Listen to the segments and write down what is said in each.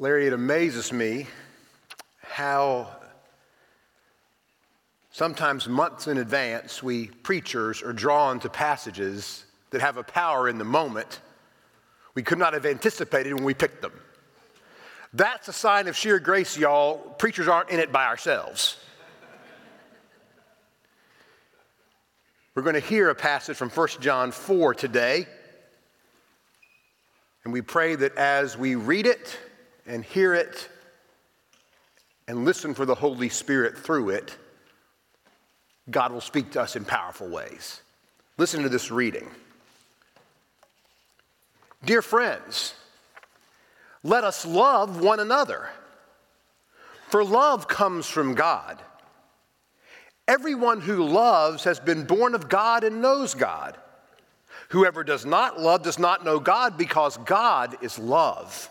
Larry, it amazes me how sometimes months in advance we preachers are drawn to passages that have a power in the moment we could not have anticipated when we picked them. That's a sign of sheer grace, y'all. Preachers aren't in it by ourselves. We're going to hear a passage from 1 John 4 today. And we pray that as we read it and hear it and listen for the Holy Spirit through it, God will speak to us in powerful ways. Listen to this reading. Dear friends, let us love one another, for love comes from God. Everyone who loves has been born of God and knows God. Whoever does not love does not know God because God is love.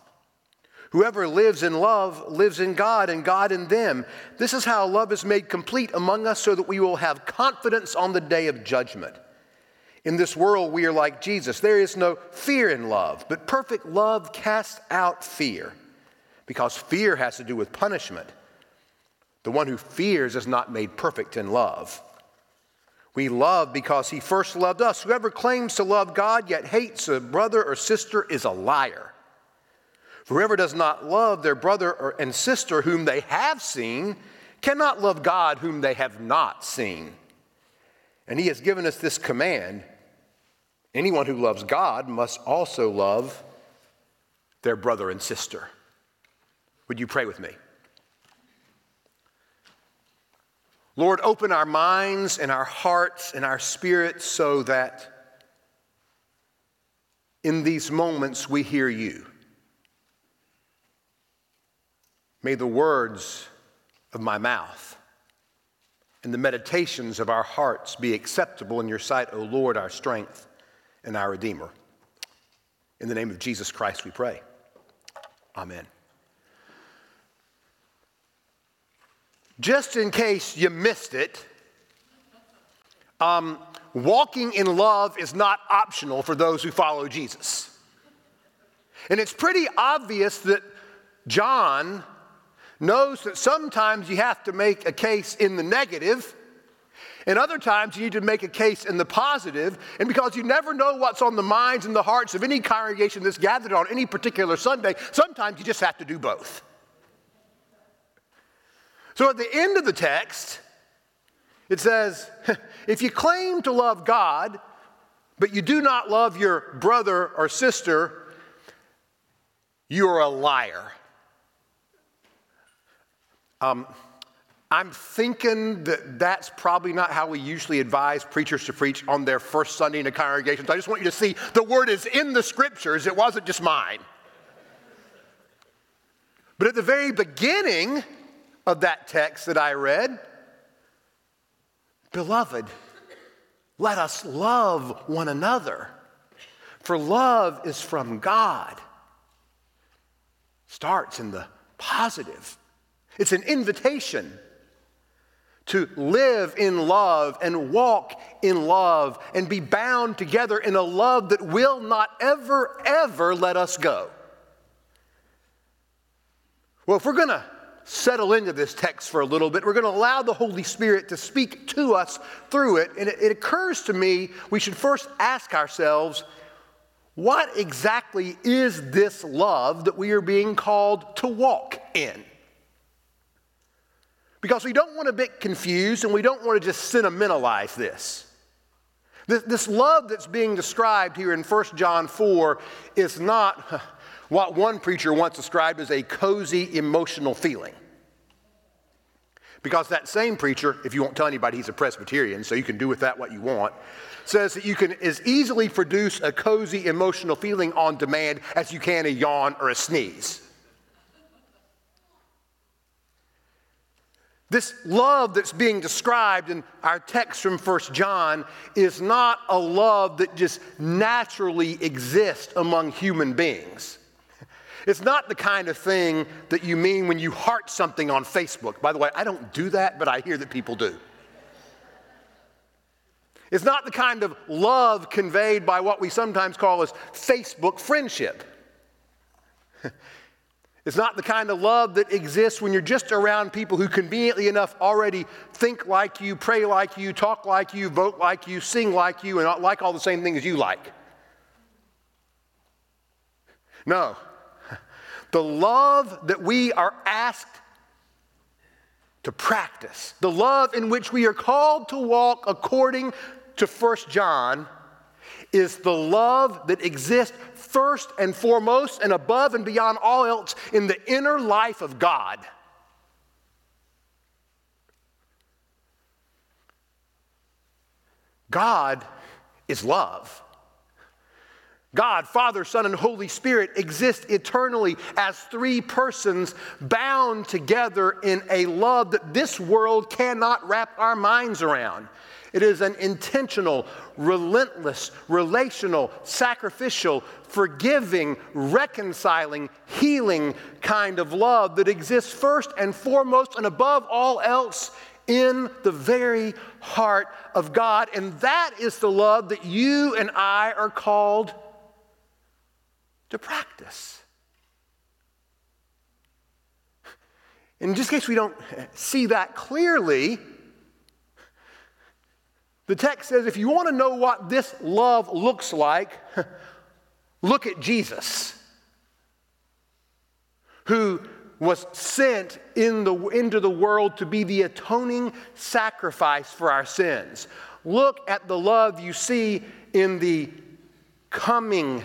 Whoever lives in love lives in God and God in them. This is how love is made complete among us so that we will have confidence on the day of judgment. In this world, we are like Jesus. There is no fear in love, but perfect love casts out fear because fear has to do with punishment. The one who fears is not made perfect in love. We love because he first loved us. Whoever claims to love God yet hates a brother or sister is a liar. Whoever does not love their brother or, and sister whom they have seen cannot love God whom they have not seen. And he has given us this command anyone who loves God must also love their brother and sister. Would you pray with me? Lord, open our minds and our hearts and our spirits so that in these moments we hear you. May the words of my mouth and the meditations of our hearts be acceptable in your sight, O Lord, our strength and our Redeemer. In the name of Jesus Christ we pray. Amen. Just in case you missed it, um, walking in love is not optional for those who follow Jesus. And it's pretty obvious that John knows that sometimes you have to make a case in the negative, and other times you need to make a case in the positive. And because you never know what's on the minds and the hearts of any congregation that's gathered on any particular Sunday, sometimes you just have to do both. So at the end of the text, it says, if you claim to love God, but you do not love your brother or sister, you are a liar. Um, I'm thinking that that's probably not how we usually advise preachers to preach on their first Sunday in a congregation. So I just want you to see the word is in the scriptures, it wasn't just mine. But at the very beginning of that text that I read, beloved, let us love one another, for love is from God. Starts in the positive. It's an invitation to live in love and walk in love and be bound together in a love that will not ever, ever let us go. Well, if we're going to settle into this text for a little bit, we're going to allow the Holy Spirit to speak to us through it. And it, it occurs to me we should first ask ourselves what exactly is this love that we are being called to walk in? Because we don't want to get confused and we don't want to just sentimentalize this. This, this love that's being described here in 1 John 4 is not what one preacher once described as a cozy emotional feeling. Because that same preacher, if you won't tell anybody he's a Presbyterian, so you can do with that what you want, says that you can as easily produce a cozy emotional feeling on demand as you can a yawn or a sneeze. This love that's being described in our text from 1 John is not a love that just naturally exists among human beings. It's not the kind of thing that you mean when you heart something on Facebook. By the way, I don't do that, but I hear that people do. It's not the kind of love conveyed by what we sometimes call as Facebook friendship. It's not the kind of love that exists when you're just around people who conveniently enough already think like you, pray like you, talk like you, vote like you, sing like you, and like all the same things you like. No. The love that we are asked to practice, the love in which we are called to walk according to 1 John, is the love that exists first and foremost and above and beyond all else in the inner life of God. God is love. God, Father, Son, and Holy Spirit exist eternally as three persons bound together in a love that this world cannot wrap our minds around. It is an intentional, relentless, relational, sacrificial, forgiving, reconciling, healing kind of love that exists first and foremost and above all else in the very heart of God. And that is the love that you and I are called to practice. In just case we don't see that clearly, the text says if you want to know what this love looks like, look at Jesus, who was sent in the, into the world to be the atoning sacrifice for our sins. Look at the love you see in the coming,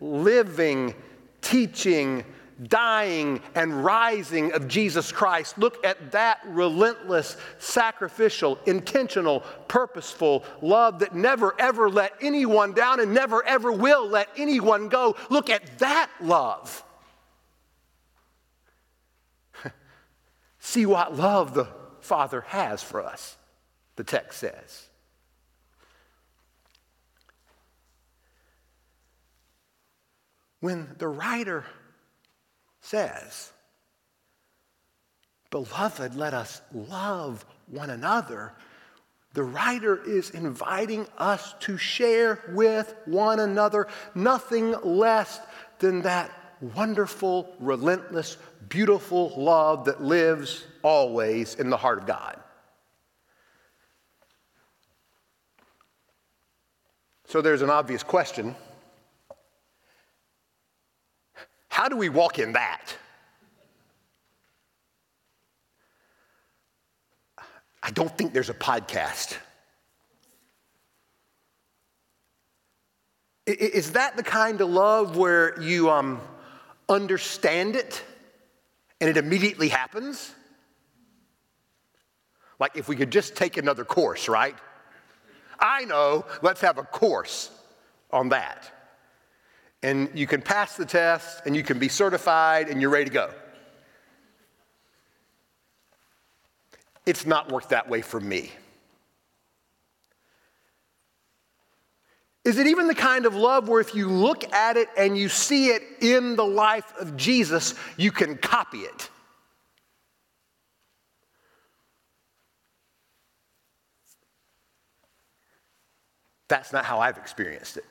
living, teaching, dying and rising of Jesus Christ. Look at that relentless, sacrificial, intentional, purposeful love that never ever let anyone down and never ever will let anyone go. Look at that love. See what love the Father has for us, the text says. When the writer says, Beloved, let us love one another. The writer is inviting us to share with one another nothing less than that wonderful, relentless, beautiful love that lives always in the heart of God. So there's an obvious question How do we walk in that? I don't think there's a podcast. Is that the kind of love where you um, understand it and it immediately happens? Like if we could just take another course, right? I know, let's have a course on that and you can pass the test and you can be certified and you're ready to go. It's not worked that way for me. Is it even the kind of love where if you look at it and you see it in the life of Jesus, you can copy it? That's not how I've experienced it.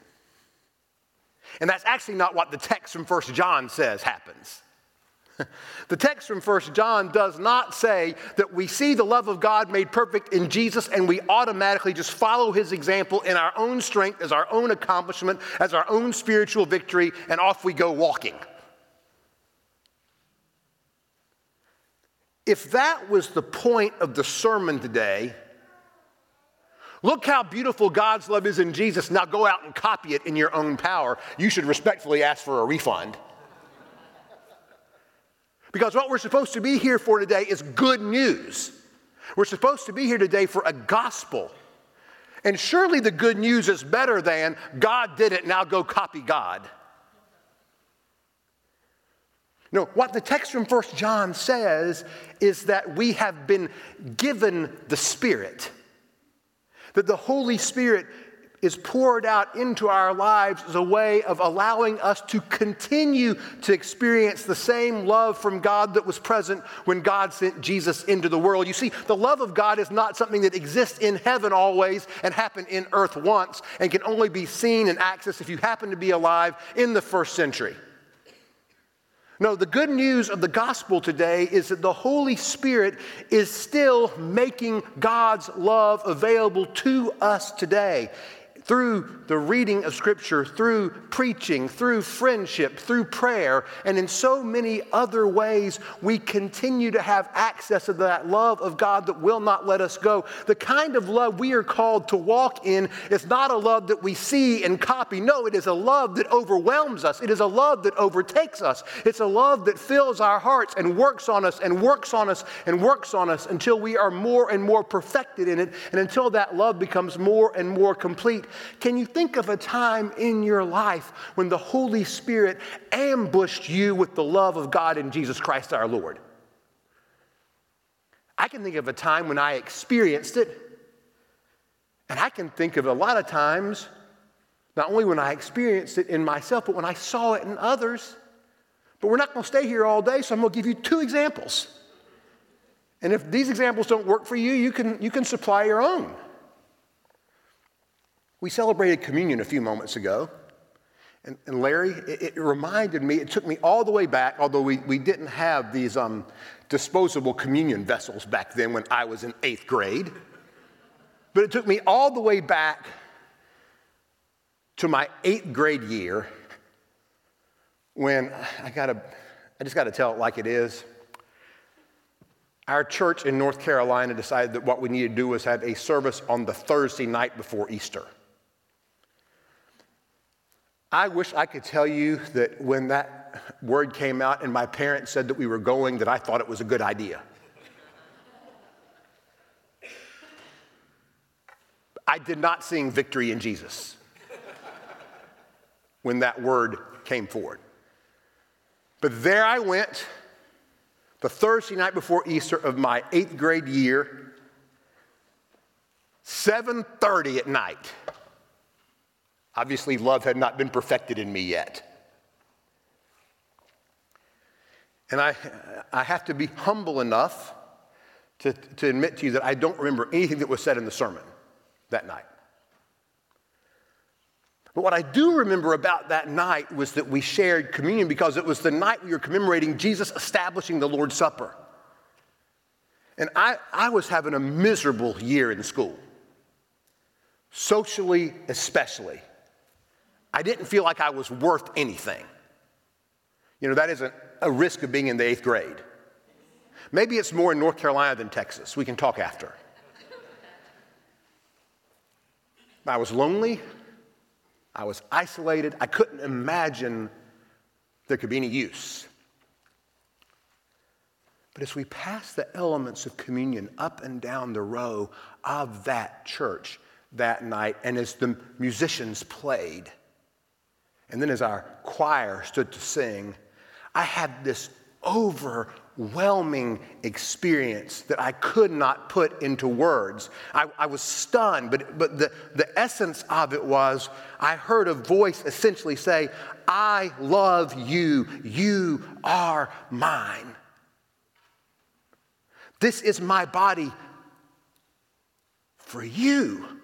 And that's actually not what the text from 1 John says happens. the text from 1 John does not say that we see the love of God made perfect in Jesus and we automatically just follow his example in our own strength, as our own accomplishment, as our own spiritual victory, and off we go walking. if that was the point of the sermon today, look how beautiful God's love is in Jesus. Now go out and copy it in your own power. You should respectfully ask for a refund. Because what we're supposed to be here for today is good news. We're supposed to be here today for a gospel. And surely the good news is better than God did it, now go copy God. No, what the text from First John says is that we have been given the Spirit, that the Holy Spirit is poured out into our lives as a way of allowing us to continue to experience the same love from God that was present when God sent Jesus into the world. You see, the love of God is not something that exists in heaven always and happened in earth once and can only be seen and accessed if you happen to be alive in the first century. No, the good news of the gospel today is that the Holy Spirit is still making God's love available to us today through the reading of Scripture, through preaching, through friendship, through prayer, and in so many other ways, we continue to have access to that love of God that will not let us go. The kind of love we are called to walk in is not a love that we see and copy. No, it is a love that overwhelms us. It is a love that overtakes us. It's a love that fills our hearts and works on us and works on us and works on us until we are more and more perfected in it and until that love becomes more and more complete. Can you think of a time in your life when the Holy Spirit ambushed you with the love of God in Jesus Christ our Lord? I can think of a time when I experienced it, and I can think of a lot of times, not only when I experienced it in myself, but when I saw it in others. But we're not going to stay here all day, so I'm going to give you two examples. And if these examples don't work for you, you can, you can supply your own. We celebrated communion a few moments ago. And, and Larry, it, it, reminded me, it took me all the way back, although we, we didn't have these um, disposable communion vessels back then when I was in eighth grade. But it took me all the way back to my eighth grade year when I gotta, I just gotta tell it like it is. Our church in North Carolina decided that what we needed to do was have a service on the Thursday night before Easter. I wish I could tell you that when that word came out and my parents said that we were going, that I thought it was a good idea. I did not sing victory in Jesus when that word came forward. But there I went, the Thursday night before Easter of my eighth grade year, 7:30 at night. Obviously, love had not been perfected in me yet. And I, I have to be humble enough to, to admit to you that I don't remember anything that was said in the sermon that night. But what I do remember about that night was that we shared communion because it was the night we were commemorating Jesus establishing the Lord's Supper. And I, I was having a miserable year in school, socially, especially. I didn't feel like I was worth anything. You know, that isn't a risk of being in the eighth grade. Maybe it's more in North Carolina than Texas. We can talk after. I was lonely. I was isolated. I couldn't imagine there could be any use. But as we passed the elements of communion up and down the row of that church that night, and as the musicians played, and then as our choir stood to sing, I had this overwhelming experience that I could not put into words. I, I, was stunned, but, but the, the essence of it was I heard a voice essentially say, I love you. You are mine. This is my body for you.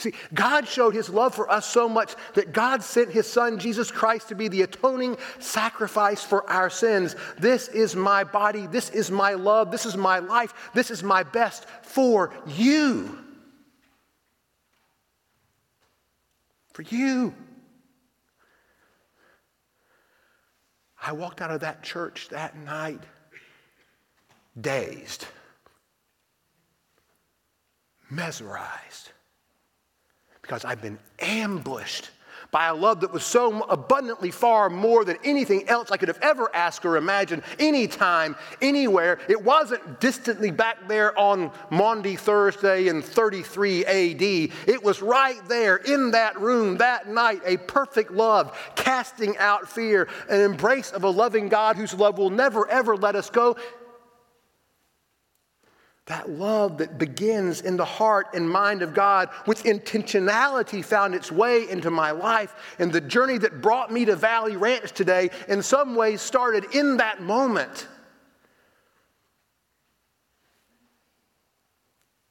See, God showed his love for us so much that God sent his son, Jesus Christ, to be the atoning sacrifice for our sins. This is my body. This is my love. This is my life. This is my best for you. For you. I walked out of that church that night dazed, mesmerized, because I've been ambushed by a love that was so abundantly far more than anything else I could have ever asked or imagined, anytime, anywhere. It wasn't distantly back there on Maundy Thursday in 33 AD. It was right there in that room that night, a perfect love, casting out fear, an embrace of a loving God whose love will never, ever let us go. That love that begins in the heart and mind of God with intentionality found its way into my life. And the journey that brought me to Valley Ranch today, in some ways, started in that moment.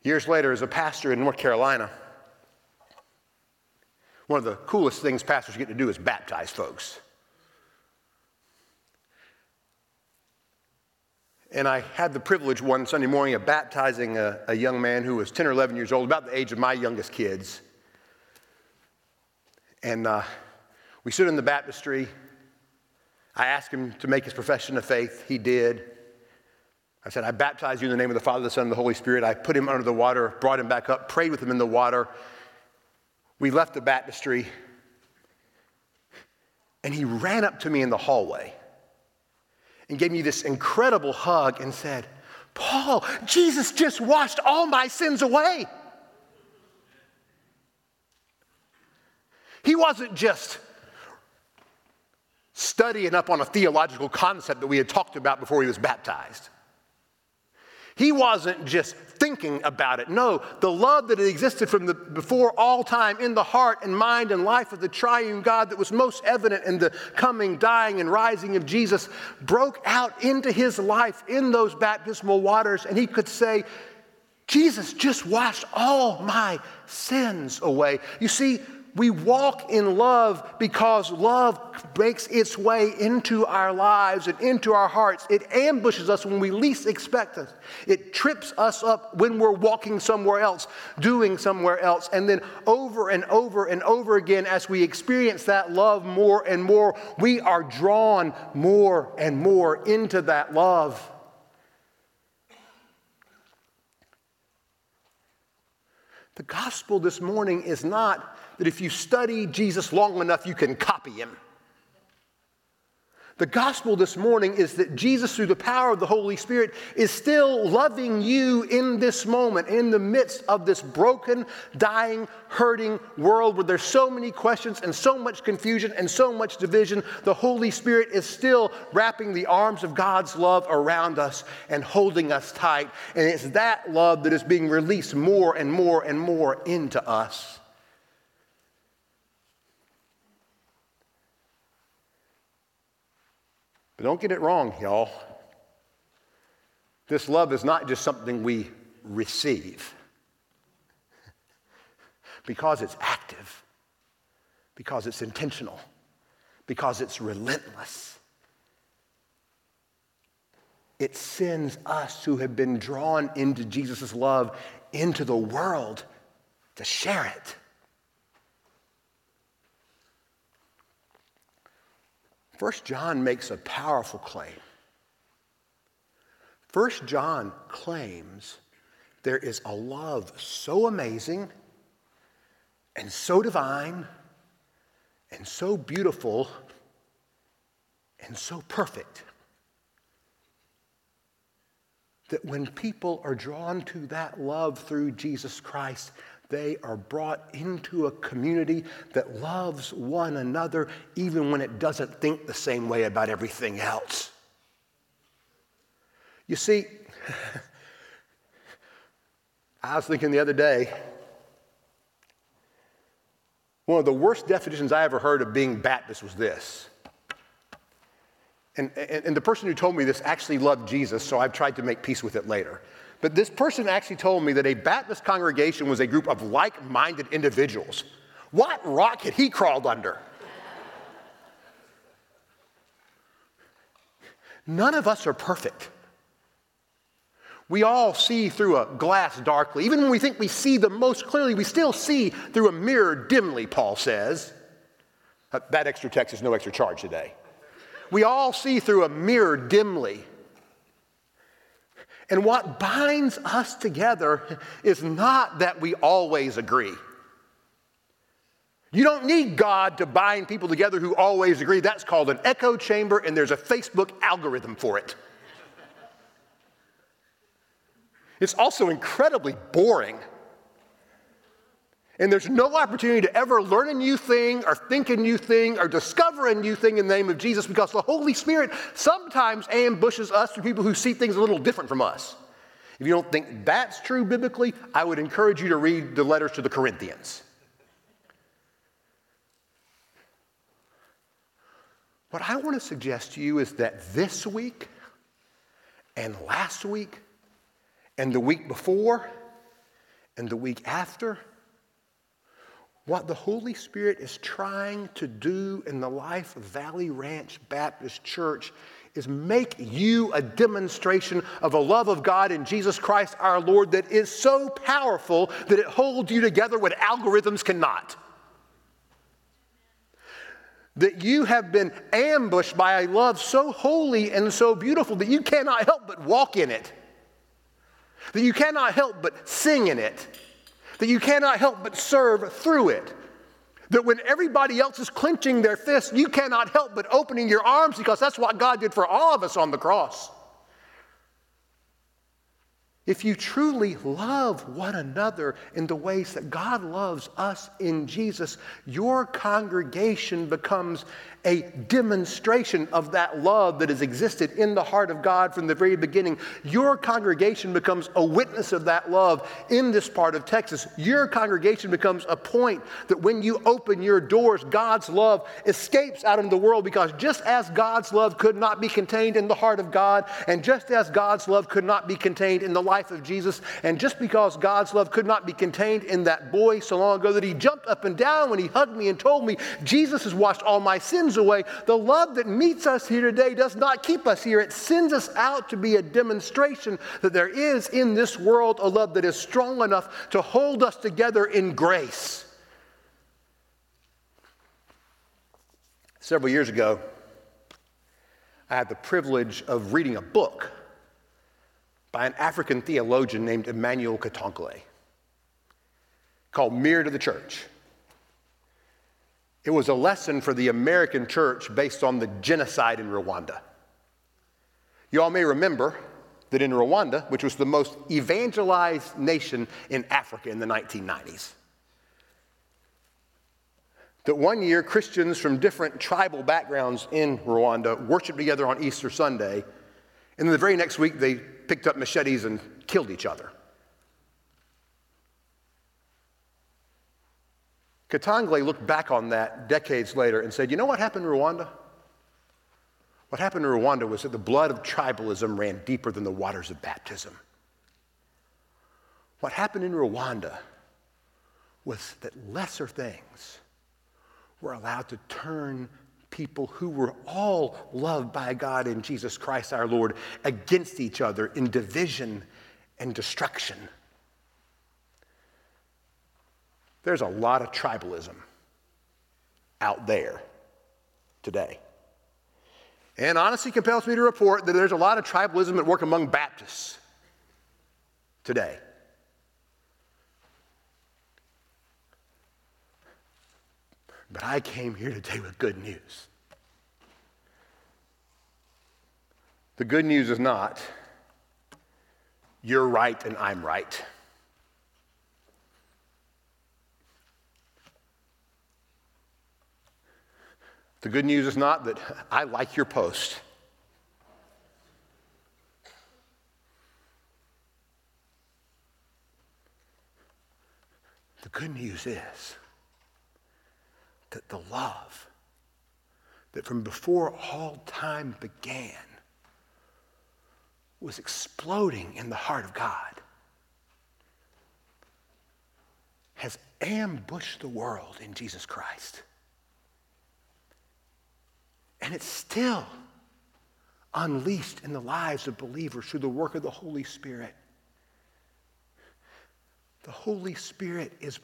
Years later, as a pastor in North Carolina, one of the coolest things pastors get to do is baptize folks. And I had the privilege one Sunday morning of baptizing a, a, young man who was 10 or 11 years old, about the age of my youngest kids. And uh, we stood in the baptistry. I asked him to make his profession of faith. He did. I said, I baptize you in the name of the Father, the Son, and the Holy Spirit. I put him under the water, brought him back up, prayed with him in the water. We left the baptistry, and he ran up to me in the hallway and gave me this incredible hug and said, Paul, Jesus just washed all my sins away. He wasn't just studying up on a theological concept that we had talked about before he was baptized. He wasn't just thinking about it. No, the love that had existed from the, before all time in the heart and mind and life of the triune God that was most evident in the coming, dying, and rising of Jesus broke out into his life in those baptismal waters, and he could say, Jesus just washed all my sins away. You see, we walk in love because love makes its way into our lives and into our hearts. It ambushes us when we least expect it. It trips us up when we're walking somewhere else, doing somewhere else. And then over and over and over again, as we experience that love more and more, we are drawn more and more into that love. The gospel this morning is not that if you study Jesus long enough, you can copy him. The gospel this morning is that Jesus, through the power of the Holy Spirit, is still loving you in this moment, in the midst of this broken, dying, hurting world where there's so many questions and so much confusion and so much division. The Holy Spirit is still wrapping the arms of God's love around us and holding us tight. And it's that love that is being released more and more and more into us. But don't get it wrong, y'all. This love is not just something we receive, because it's active, because it's intentional, because it's relentless. It sends us who have been drawn into Jesus' love into the world to share it. First John makes a powerful claim. First John claims there is a love so amazing and so divine and so beautiful and so perfect that when people are drawn to that love through Jesus Christ, they are brought into a community that loves one another even when it doesn't think the same way about everything else. You see, I was thinking the other day, one of the worst definitions I ever heard of being Baptist was this. And, and, and, the person who told me this actually loved Jesus, so I've tried to make peace with it later. But this person actually told me that a Baptist congregation was a group of like minded individuals. What rock had he crawled under? None of us are perfect. We all see through a glass darkly. Even when we think we see the most clearly, we still see through a mirror dimly, Paul says. That extra text is no extra charge today. We all see through a mirror dimly. And what binds us together is not that we always agree. You don't need God to bind people together who always agree. That's called an echo chamber, and there's a Facebook algorithm for it. It's also incredibly boring. And there's no opportunity to ever learn a new thing or think a new thing or discover a new thing in the name of Jesus because the Holy Spirit sometimes ambushes us through people who see things a little different from us. If you don't think that's true biblically, I would encourage you to read the letters to the Corinthians. What I want to suggest to you is that this week and last week and the week before and the week after, what the Holy Spirit is trying to do in the life of Valley Ranch Baptist Church is make you a demonstration of a love of God in Jesus Christ our Lord that is so powerful that it holds you together when algorithms cannot. That you have been ambushed by a love so holy and so beautiful that you cannot help but walk in it, that you cannot help but sing in it, that you cannot help but serve through it. That when everybody else is clenching their fists, you cannot help but opening your arms because that's what God did for all of us on the cross. If you truly love one another in the ways that God loves us in Jesus, your congregation becomes a demonstration of that love that has existed in the heart of God from the very beginning. Your congregation becomes a witness of that love in this part of Texas. Your congregation becomes a point that when you open your doors, God's love escapes out into the world because just as God's love could not be contained in the heart of God, and just as God's love could not be contained in the life of Jesus, and just because God's love could not be contained in that boy so long ago that he jumped up and down when he hugged me and told me, Jesus has washed all my sins away. The love that meets us here today does not keep us here. It sends us out to be a demonstration that there is in this world a love that is strong enough to hold us together in grace. Several years ago, I had the privilege of reading a book by an African theologian named Emmanuel Katongole called Mirror to the Church. It was a lesson for the American church based on the genocide in Rwanda. You all may remember that in Rwanda, which was the most evangelized nation in Africa in the 1990s, that one year Christians from different tribal backgrounds in Rwanda worshiped together on Easter Sunday, and then the very next week they picked up machetes and killed each other. Katongole looked back on that decades later and said, You know what happened in Rwanda? What happened in Rwanda was that the blood of tribalism ran deeper than the waters of baptism. What happened in Rwanda was that lesser things were allowed to turn people who were all loved by God in Jesus Christ our Lord against each other in division and destruction. There's a lot of tribalism out there today. And honesty compels me to report that there's a lot of tribalism at work among Baptists today. But I came here today with good news. The good news is not, you're right and I'm right. The good news is not that I like your post. The good news is that the love that from before all time began was exploding in the heart of God has ambushed the world in Jesus Christ. And it's still unleashed in the lives of believers through the work of the Holy Spirit. The Holy Spirit is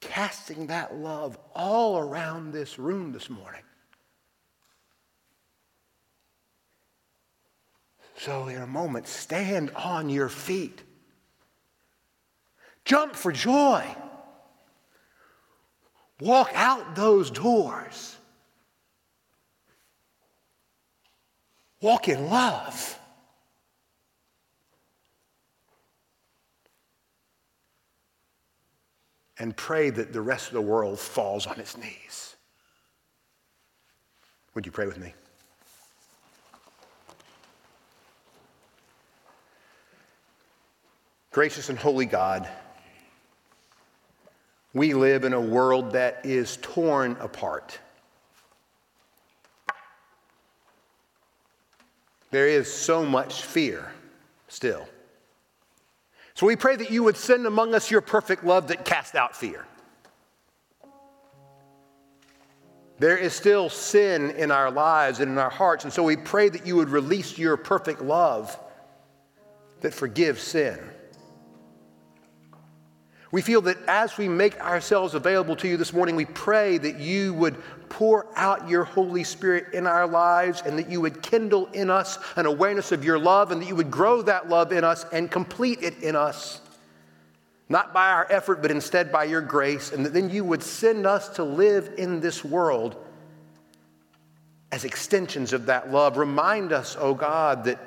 casting that love all around this room this morning. So, in a moment, stand on your feet. Jump for joy. Walk out those doors. Walk in love. And pray that the rest of the world falls on its knees. Would you pray with me? Gracious and holy God, we live in a world that is torn apart. There is so much fear still. So we pray that you would send among us your perfect love that casts out fear. There is still sin in our lives and in our hearts, and so we pray that you would release your perfect love that forgives sin. We feel that as we make ourselves available to you this morning, we pray that you would pour out your Holy Spirit in our lives and that you would kindle in us an awareness of your love and that you would grow that love in us and complete it in us, not by our effort, but instead by your grace, and that then you would send us to live in this world as extensions of that love. Remind us, O oh God, that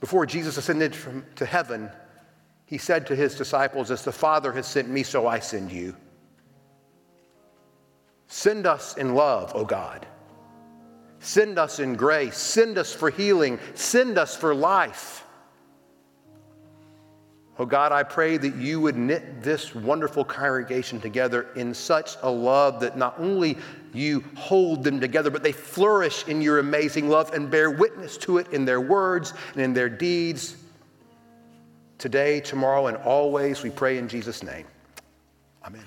before Jesus ascended from, to heaven, he said to his disciples, As the Father has sent me, so I send you. Send us in love, O God. Send us in grace. Send us for healing. Send us for life. Oh God, I pray that you would knit this wonderful congregation together in such a love that not only you hold them together, but they flourish in your amazing love and bear witness to it in their words and in their deeds today, tomorrow, and always. We pray in Jesus' name. Amen.